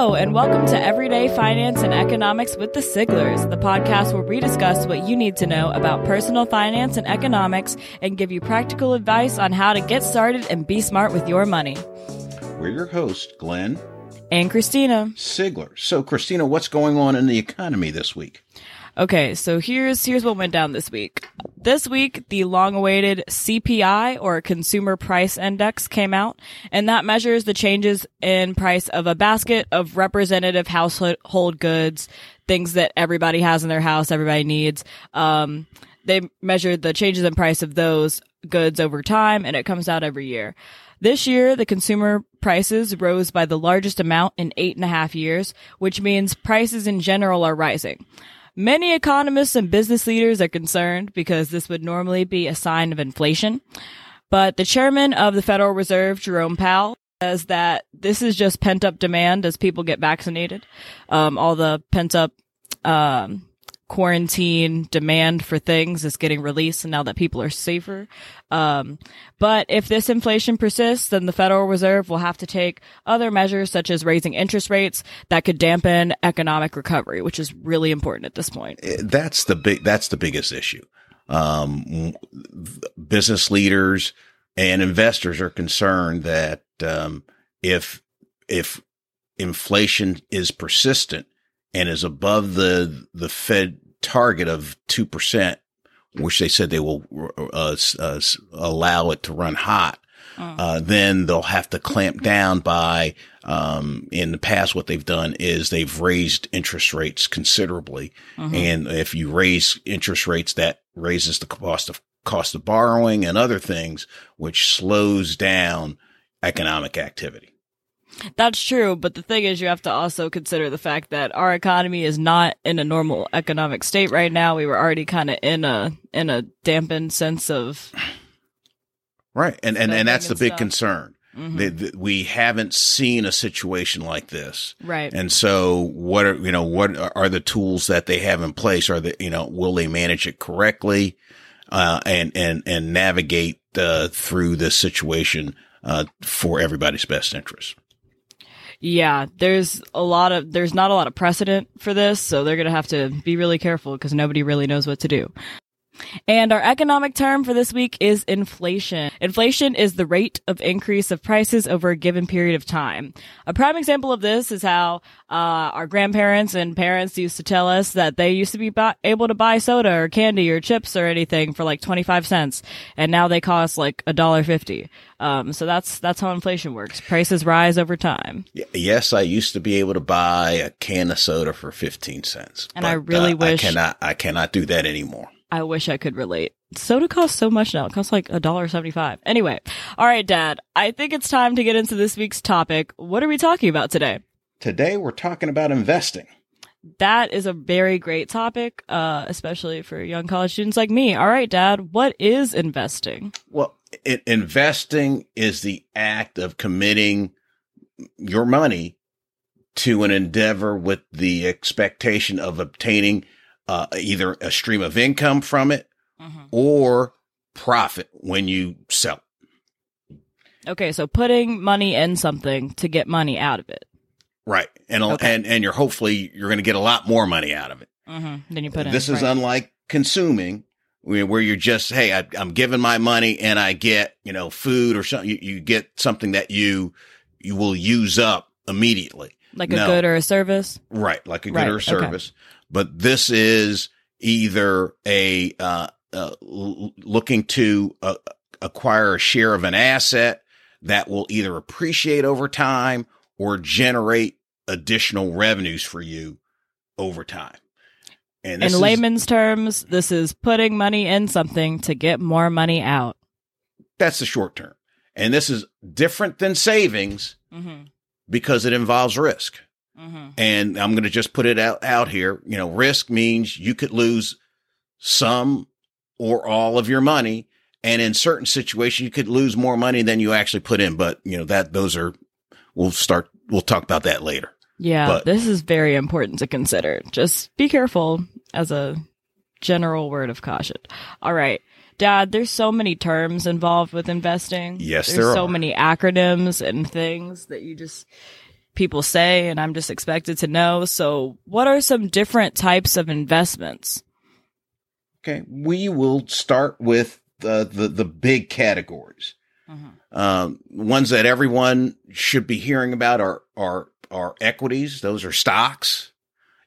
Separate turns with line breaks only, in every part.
Hello, and welcome to Everyday Finance and Economics with the Siglers, the podcast where we discuss what you need to know about personal finance and economics and give you practical advice on how to get started and be smart with your money.
We're your hosts, Glenn
And Christina.
Sigler. So, Christina, what's going on in the economy this week?
Okay, so here's here's what went down this week. This week, the long-awaited CPI or Consumer Price Index came out, and that measures the changes in price of a basket of representative household goods, things that everybody has in their house, everybody needs. Um, they measured the changes in price of those goods over time, and it comes out every year. This year, the consumer prices rose by the largest amount in eight and a half years, which means prices in general are rising. Many economists and business leaders are concerned because this would normally be a sign of inflation. But the chairman of the Federal Reserve, Jerome Powell, says that this is just pent up demand as people get vaccinated. Um, all the pent up, um, quarantine demand for things is getting released and now that people are safer. Um, but if this inflation persists, then the Federal Reserve will have to take other measures such as raising interest rates that could dampen economic recovery, which is really important at this point.
Eh, that's the big, that's the biggest issue. Um, business leaders and investors are concerned that, um, if, if inflation is persistent, and is above the the Fed target of two percent, which they said they will uh, uh, allow it to run hot. Mm. Uh, then they'll have to clamp down by, um, in the past, what they've done is they've raised interest rates considerably. Mm-hmm. And if you raise interest rates, that raises the cost of cost of borrowing and other things, which slows down economic activity.
That's true, but the thing is, you have to also consider the fact that our economy is not in a normal economic state right now. We were already kind of in a in a dampened sense of
right, and and and that's the big concern. Mm-hmm. we haven't seen a situation like this,
right?
And so, what are you know what are the tools that they have in place? Are they you know will they manage it correctly, uh, and and and navigate uh, through this situation uh, for everybody's best interest?
Yeah, there's a lot of there's not a lot of precedent for this, so they're going to have to be really careful because nobody really knows what to do. And our economic term for this week is inflation. Inflation is the rate of increase of prices over a given period of time. A prime example of this is how uh, our grandparents and parents used to tell us that they used to be bu- able to buy soda or candy or chips or anything for like 25 cents, and now they cost like a dollar fifty. Um, so that's that's how inflation works. Prices rise over time.
Yes, I used to be able to buy a can of soda for 15 cents.
And but, I really uh, wish
I cannot I cannot do that anymore.
I wish I could relate. Soda costs so much now. It costs like a dollar seventy-five. Anyway, all right, Dad. I think it's time to get into this week's topic. What are we talking about today?
Today we're talking about investing.
That is a very great topic, uh, especially for young college students like me. All right, Dad. What is investing?
Well, it, investing is the act of committing your money to an endeavor with the expectation of obtaining uh, either a stream of income from it mm-hmm. or profit when you sell.
Okay, so putting money in something to get money out of it.
Right, and okay. and and you're hopefully you're going to get a lot more money out of it.
Mm-hmm. Then you put in.
this is
right.
unlike consuming, where you're just hey I, am giving my money and I get you know food or something. You, you, get something that you you will use up immediately,
like no. a good or a service.
Right, like a good right. or a service. But this is either a uh, uh, looking to uh, acquire a share of an asset that will either appreciate over time or generate additional revenues for you over time.
And in layman's terms, this is putting money in something to get more money out.
That's the short term. And this is different than savings mm-hmm. because it involves risk. Mm-hmm. And I'm going to just put it out, out here. You know, risk means you could lose some or all of your money. And in certain situations, you could lose more money than you actually put in. But, you know, that those are, we'll start, we'll talk about that later.
Yeah.
But,
this is very important to consider. Just be careful as a general word of caution. All right. Dad, there's so many terms involved with investing.
Yes,
there's
there
so many acronyms and things that you just people say and I'm just expected to know. So what are some different types of investments?
Okay. We will start with the, the, the big categories. Mm-hmm. Um, ones that everyone should be hearing about are, are, are equities. Those are stocks.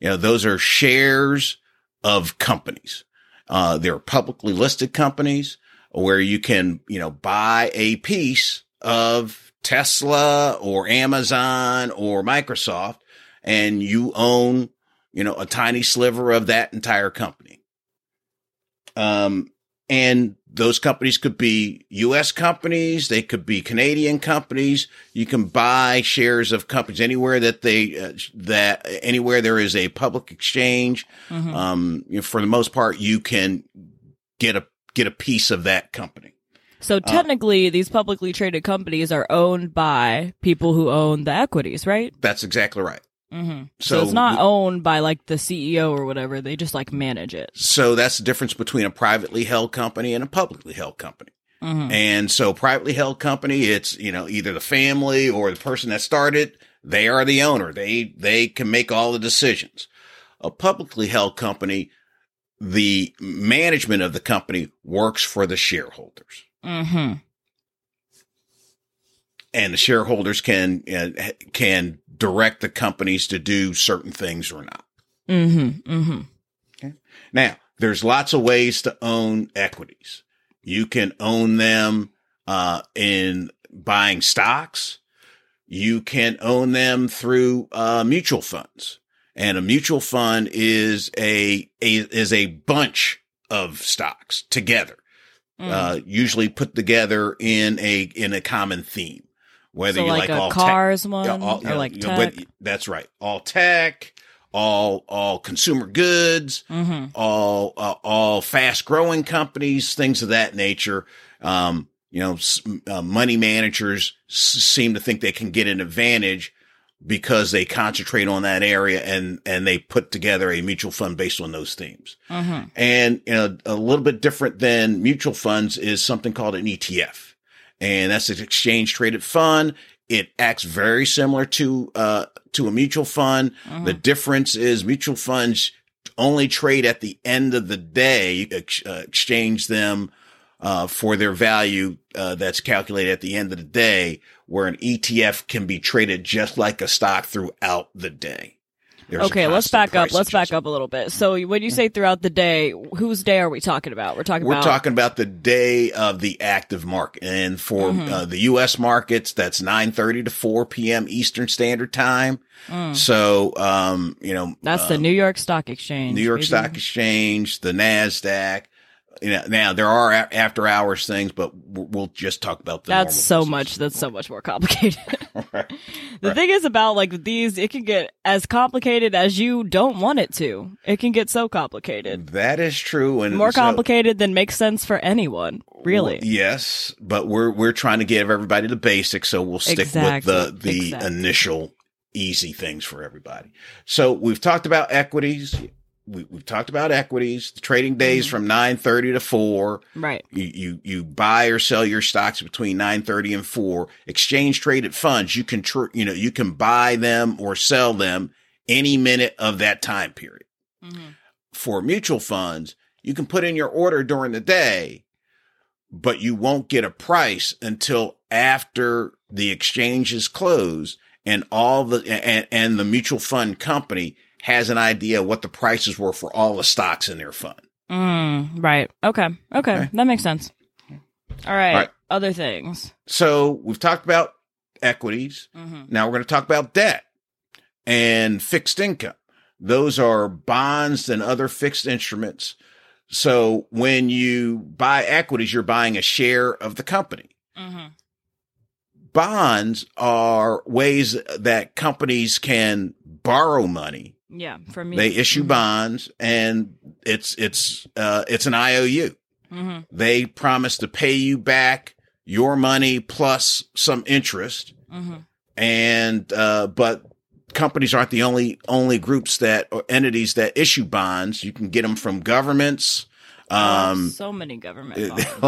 You know, those are shares of companies. Uh, they're publicly listed companies where you can, you know, buy a piece of Tesla or Amazon or Microsoft and you own, you know, a tiny sliver of that entire company. Um, and those companies could be US companies. They could be Canadian companies. You can buy shares of companies anywhere that they, uh, that anywhere there is a public exchange. Mm-hmm. Um, you know, for the most part, you can get a, get a piece of that company.
So uh, technically, uh, these publicly traded companies are owned by people who own the equities, right?
That's exactly right.
Mm-hmm. So, so, it's not we, owned by like the CEO or whatever. They just like manage it.
So that's the difference between a privately held company and a publicly held company. Mm-hmm. And so privately held company, it's, you know, either the family or the person that started, they are the owner. They, they can make all the decisions. A publicly held company, the management of the company works for the shareholders. Mm-hmm. And the shareholders can uh, can direct the companies to do certain things or not. Mm-hmm. Mm-hmm. Okay. Now, there's lots of ways to own equities. You can own them uh, in buying stocks. You can own them through uh, mutual funds, and a mutual fund is a, a is a bunch of stocks together mm. uh, usually put together in a in a common theme.
Whether so you like, like all cars tech, one all, or like tech.
that's right, all tech, all all consumer goods, mm-hmm. all uh, all fast growing companies, things of that nature. Um, you know, uh, money managers s- seem to think they can get an advantage because they concentrate on that area and, and they put together a mutual fund based on those themes. Mm-hmm. And, you know, a little bit different than mutual funds is something called an ETF. And that's an exchange traded fund. It acts very similar to, uh, to a mutual fund. Mm-hmm. The difference is mutual funds only trade at the end of the day, ex- uh, exchange them, uh, for their value, uh, that's calculated at the end of the day, where an ETF can be traded just like a stock throughout the day.
There's okay, let's back up. Let's back up a little bit. So when you say throughout the day, whose day are we talking about? We're talking about
We're
about
talking about the day of the active market. And for mm-hmm. uh, the US markets, that's 9:30 to 4 p.m. Eastern Standard Time. Mm. So, um, you know,
that's the New York Stock Exchange.
New York maybe. Stock Exchange, the Nasdaq, you know, now there are after hours things, but we'll just talk about the.
That's so business. much. That's so much more complicated. right. The right. thing is about like these, it can get as complicated as you don't want it to. It can get so complicated.
That is true, and
more so, complicated than makes sense for anyone. Really?
Well, yes, but we're we're trying to give everybody the basics, so we'll stick exactly. with the the exactly. initial easy things for everybody. So we've talked about equities we, have talked about equities, the trading days mm-hmm. from 930 to 4.
Right.
You, you, you buy or sell your stocks between 930 and 4. Exchange traded funds, you can, tr- you know, you can buy them or sell them any minute of that time period. Mm-hmm. For mutual funds, you can put in your order during the day, but you won't get a price until after the exchange is closed and all the, and, and the mutual fund company has an idea what the prices were for all the stocks in their fund.
Mm, right. Okay. okay. Okay. That makes sense. All right. All right. Other things.
So we've talked about equities. Mm-hmm. Now we're going to talk about debt and fixed income. Those are bonds and other fixed instruments. So when you buy equities, you're buying a share of the company. Mm-hmm. Bonds are ways that companies can borrow money
yeah, from me,
they issue mm-hmm. bonds, and it's it's uh, it's an IOU. Mm-hmm. They promise to pay you back your money plus some interest, mm-hmm. and uh, but companies aren't the only only groups that or entities that issue bonds. You can get them from governments.
Oh, um, so many government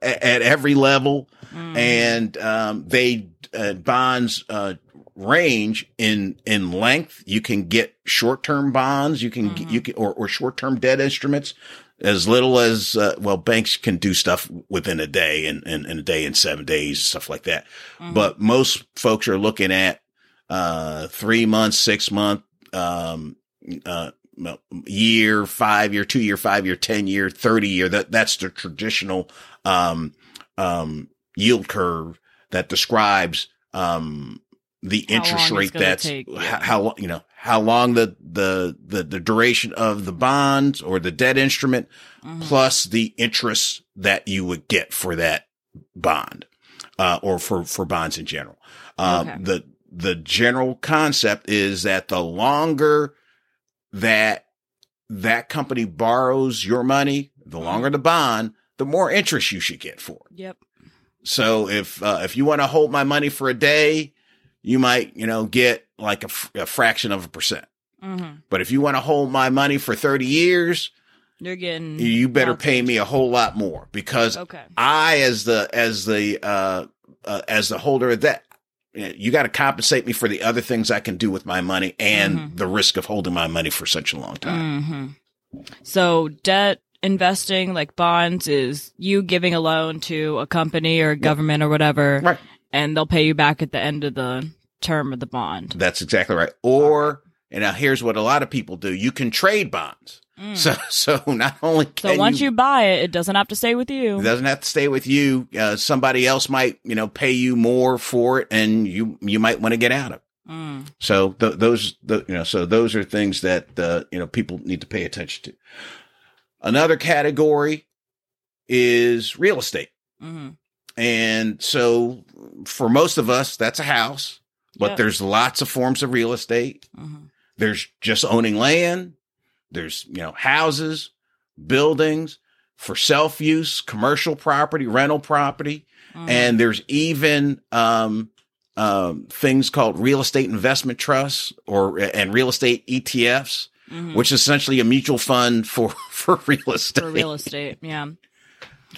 at, at, every level, mm. and um, they uh, bonds uh, range in in length. You can get short term bonds. You can
Mhm.
you can or, or short term debt instruments as little as uh, well. Banks can do stuff within a day and and, and a day and seven days stuff like that.
Mhm.
But most folks are looking at uh three months, six month, um, uh, year, five year, two year, five year, ten year, thirty year. That that's the traditional um um yield curve that describes um the
How
interest rate that's
take,
how,
yeah.
how lo- you know how long the, the the the duration of the bonds or the debt instrument
Mhm.
plus the interest that you would get for that bond uh, or for for bonds in general. Uh,
Okay.
The the general concept is that the longer that that company borrows your money, the longer the bond, the more interest you should get for it.
Yep.
So if uh, if you want to hold my money for a day, you might you know get like a, f- a fraction of a percent.
hmm
But if you want to hold my money for thirty years,
You're getting.
you better pay me a whole lot more because
Okay.
I, as the as the uh, uh as the holder of that, you got to compensate me for the other things I can do with my money and
Mhm.
the risk of holding my money for such a long time.
hmm So debt investing, like bonds, is you giving a loan to a company or a government or whatever,
Right.
and they'll pay you back at the end of the term of the bond.
That's exactly right. Or and now here's what a lot of people do: you can trade bonds.
Mm.
So so not only can So
once you, buy it, it doesn't have to stay with you.
It doesn't have to stay with you. Uh, somebody else might, you know, pay you more for it, and you you might want to get out of. it.
Mm.
So th- those, the, you know, so those are things that uh, you know people need to pay attention to. Another category is real estate,
hmm
and so for most of us, that's a house. But
Yep.
there's lots of forms of real estate.
hmm
There's just owning land. There's, you know, houses, buildings for self use, commercial property, rental property.
Mm-hmm.
And there's even, um, um, things called real estate investment trusts or, and real estate ETFs,
Mhm.
which is essentially a mutual fund for, for real estate.
for real estate. Yeah.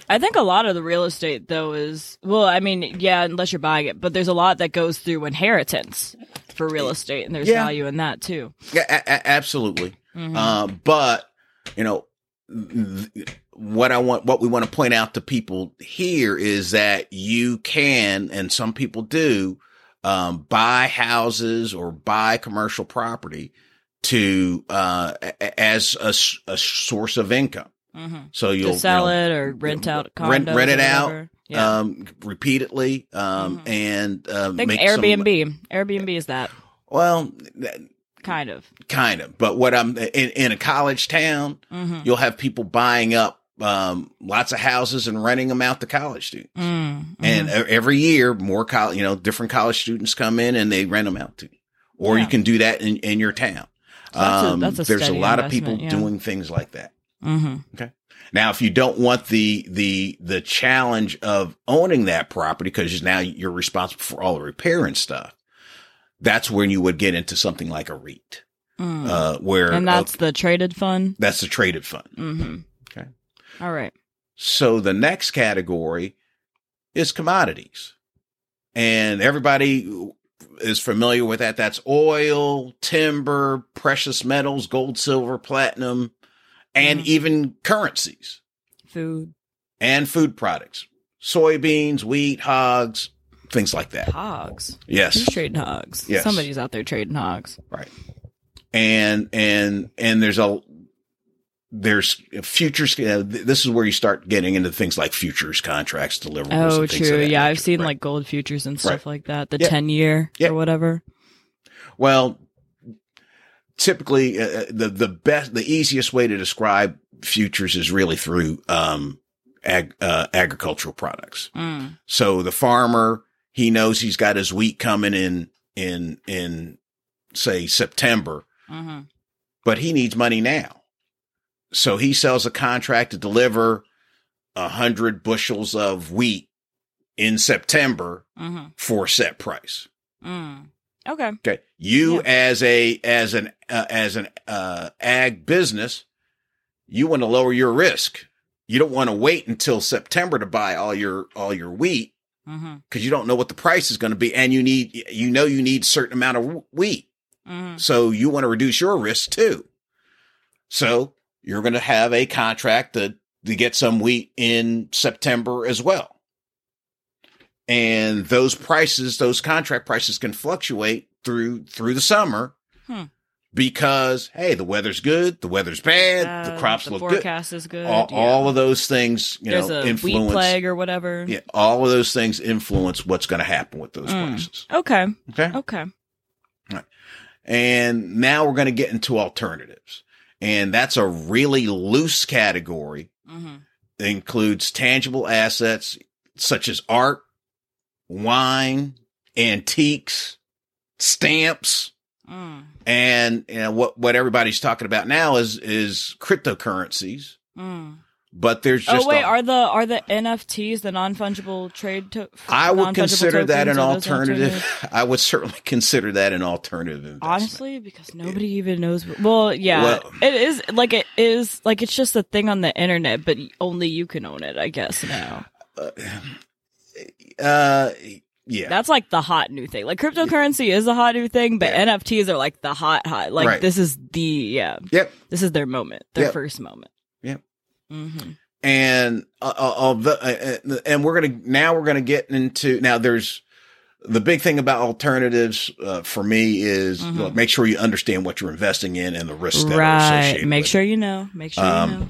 I think a lot of the real estate though is well, I mean, yeah, unless you're buying it, but there's a lot that goes through inheritance for real estate, and there's
Yeah.
value in that too.
Yeah, a- a- absolutely.
Mhm.
Uh, but you know, th- what I want, what we want to point out to people here is that you can, and some people do, um, buy houses or buy commercial property to, uh, as a, s- a source of income.
Mhm.
So you'll
sell
you know,
it or rent out condos
rent- rent it out.
Yeah.
um, repeatedly, um,
Mhm.
and, um,
I think
make some-
Airbnb. Airbnb is that
well, th-
kind of.
kind of, but what I'm in, in a college town,
Mm-hmm.
you'll have people buying up um, lots of houses and renting them out to college students.
Mm-hmm.
And every year, more college, you know, different college students come in and they rent them out to you. Or you can do that in, in your town.
So that's a-
Um,
that's a
there's a lot of people
yeah.
doing things like that.
Mm-hmm. Okay.
Now, if you don't want the the the challenge of owning that property because now you're responsible for all the repair and stuff, that's when you would get into something like a REIT,
mm
uh, where
and that's the traded fund.
that's the traded fund.
Mm-hmm.
Okay.
All right.
So the next category is commodities. And everybody is familiar with that. That's oil, timber, precious metals, gold, silver, platinum, and
Mhm.
even currencies
Food,
and food products, soybeans, wheat, hogs, things like that.
hogs.
Yes.
Who's trading hogs?
Yes.
Somebody's out there trading hogs. Right.
And and and there's a there's futures. Uh, th- this is where you start getting into things like futures contracts, deliverables.
Oh,
and things of
true. Yeah, I've seen
right?
like gold futures and stuff like that. The
Yeah.
10 year
Yeah.
or whatever.
Well, typically, uh, the the best, the easiest way to describe futures is really through um, ag, uh, agricultural products.
Mm.
So the farmer, he knows he's got his wheat coming in in in say September,
hmm
but he needs money now. So he sells a contract to deliver a hundred bushels of wheat in September
hmm
for a set price.
Mm. Okay.
Okay. You
Yeah.
as a, as an, uh, as an, uh, ag business, you want to lower your risk. You don't want to wait until September to buy all your, all your wheat.
Mm-hmm.
because you don't know what the price is going to be, and you need you know you need certain amount of wheat,
Mm-hmm.
so you want to reduce your risk too. So you're going to have a contract to to get some wheat in September as well, and those prices, those contract prices, can fluctuate through through the summer.
Hmm.
Because hey, the weather's good, the weather's bad, the
Uh,
crops
the
look good.
The forecast is good.
All,
yeah.
all of those things, you
There's
know, influence.
plague or whatever.
Yeah, all of those things influence what's going to happen with those
Mm.
prices.
Okay.
Okay.
Okay.
And now we're going to get into alternatives. And that's a really loose category.
Mm-hmm.
It includes tangible assets such as art, wine, antiques, stamps,
Mm.
and you know, what, what everybody's talking about now is, is cryptocurrencies.
Mm.
But there's just
Oh wait,
a-
are the are the NFTs the non fungible trade? To-
I would consider that an alternative. I would certainly consider that an alternative investment.
Honestly, because nobody even knows. What, well, yeah,
Well-
it is like it is like it's just a thing on the internet, but only you can own it, I guess. Now
uh, yeah.
that's like the hot new thing. Like cryptocurrency is a hot new thing, but
Yeah.
NFTs are like the hot hot. Like
Right.
this is the yeah,
Yep.
this is their moment, their
Yep.
first moment.
Yep.
hmm
and uh, uh, the uh, uh, and we're gonna now we're gonna get into now there's the big thing about alternatives uh, for me is
Mhm.
look, make sure you understand what you're investing in and the risks that are
Right.
associated.
Make sure
it.
you know. Make sure
Um,
you know.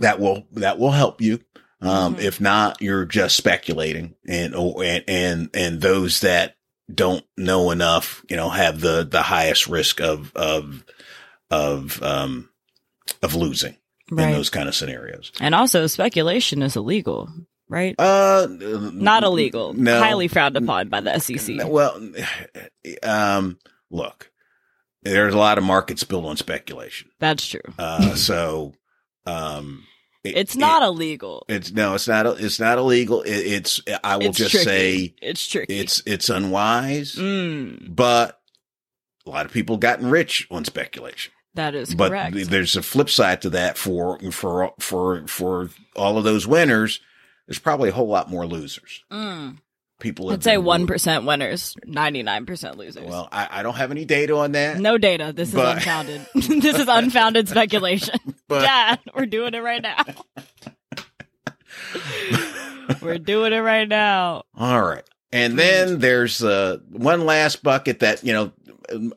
that will that will help you. Um,
Mhm.
If not, you're just speculating, and and and and those that don't know enough, you know, have the the highest risk of of of um of losing in those kind of scenarios.
And also, speculation is illegal, right?
Uh,
Not illegal.
No,
Highly frowned upon by the SEC.
Well, um, look, there's a lot of markets built on speculation.
That's true.
Uh, so, um, it-
It's not
it-
illegal.
it's no, it's not. It's not illegal. It, it's. I will
It's
just
tricky.
say
it's tricky.
it's it's unwise.
mm,
But a lot of people gotten rich on speculation.
that is
but
correct.
th- there's a flip side to that for for for for all of those winners. There's probably a whole lot more losers.
mm.
People.
I'd say one percent winners, ninety nine percent losers.
Well, I, I don't have any data on that.
no data. This is unfounded. this is unfounded speculation.
But
Dad, we're doing it right now. we're doing it right now.
all right. And then there's uh, one last bucket that you know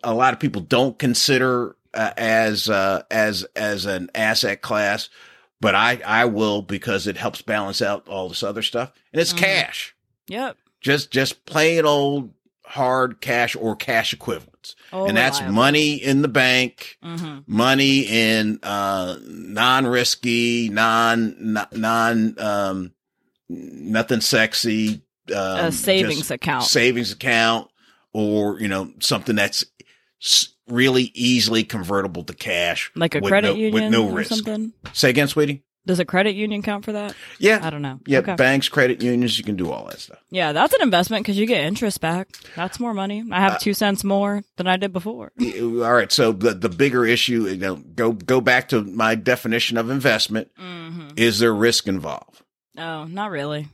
a lot of people don't consider uh, as uh, as as an asset class, but I I will because it helps balance out all this other stuff, and it's
Mhm.
cash.
Yep.
Just just plain old hard cash or cash equivalents,
Oh,
and that's money in the bank.
hmm
money in uh non-risky non non, non um nothing sexy um
A savings account.
savings account or you know something that's s- really easily convertible to cash
like a credit
no-
union
with no risk.
something.
say again sweetie
Does a credit union count for that?
yeah
I don't know.
yeah
Okay.
banks credit unions you can do all that stuff
Yeah, that's an investment because you get interest back. That's more money. I
Uh,
have two cents more than I did before.
all right so the the bigger issue you know go go back to my definition of investment
hmm
is there risk involved
Oh, not really.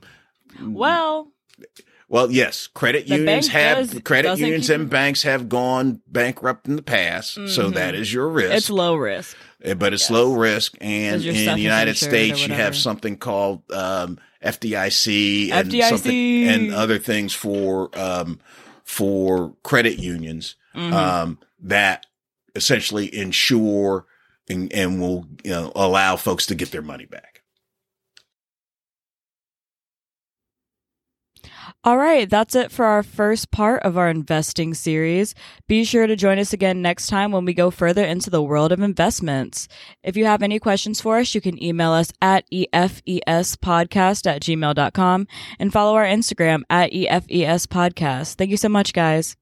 Well,
Well, yes, credit
The
unions have
does-
credit unions
keep
and banks have gone bankrupt in the past, so
Mhm.
that is your risk.
it's low risk.
Uh, but it's
yes.
low risk, And in the United States, you have something called um, FDIC and
FDIC.
something and other things for um, for credit unions
Mhm.
um, that essentially insure and, and will you know allow folks to get their money back.
All right, that's it for our first part of our investing series. Be sure to join us again next time when we go further into the world of investments. If you have any questions for us, you can email us at efespodcast at gmail.com and follow our Instagram at efespodcast. Thank you so much, guys.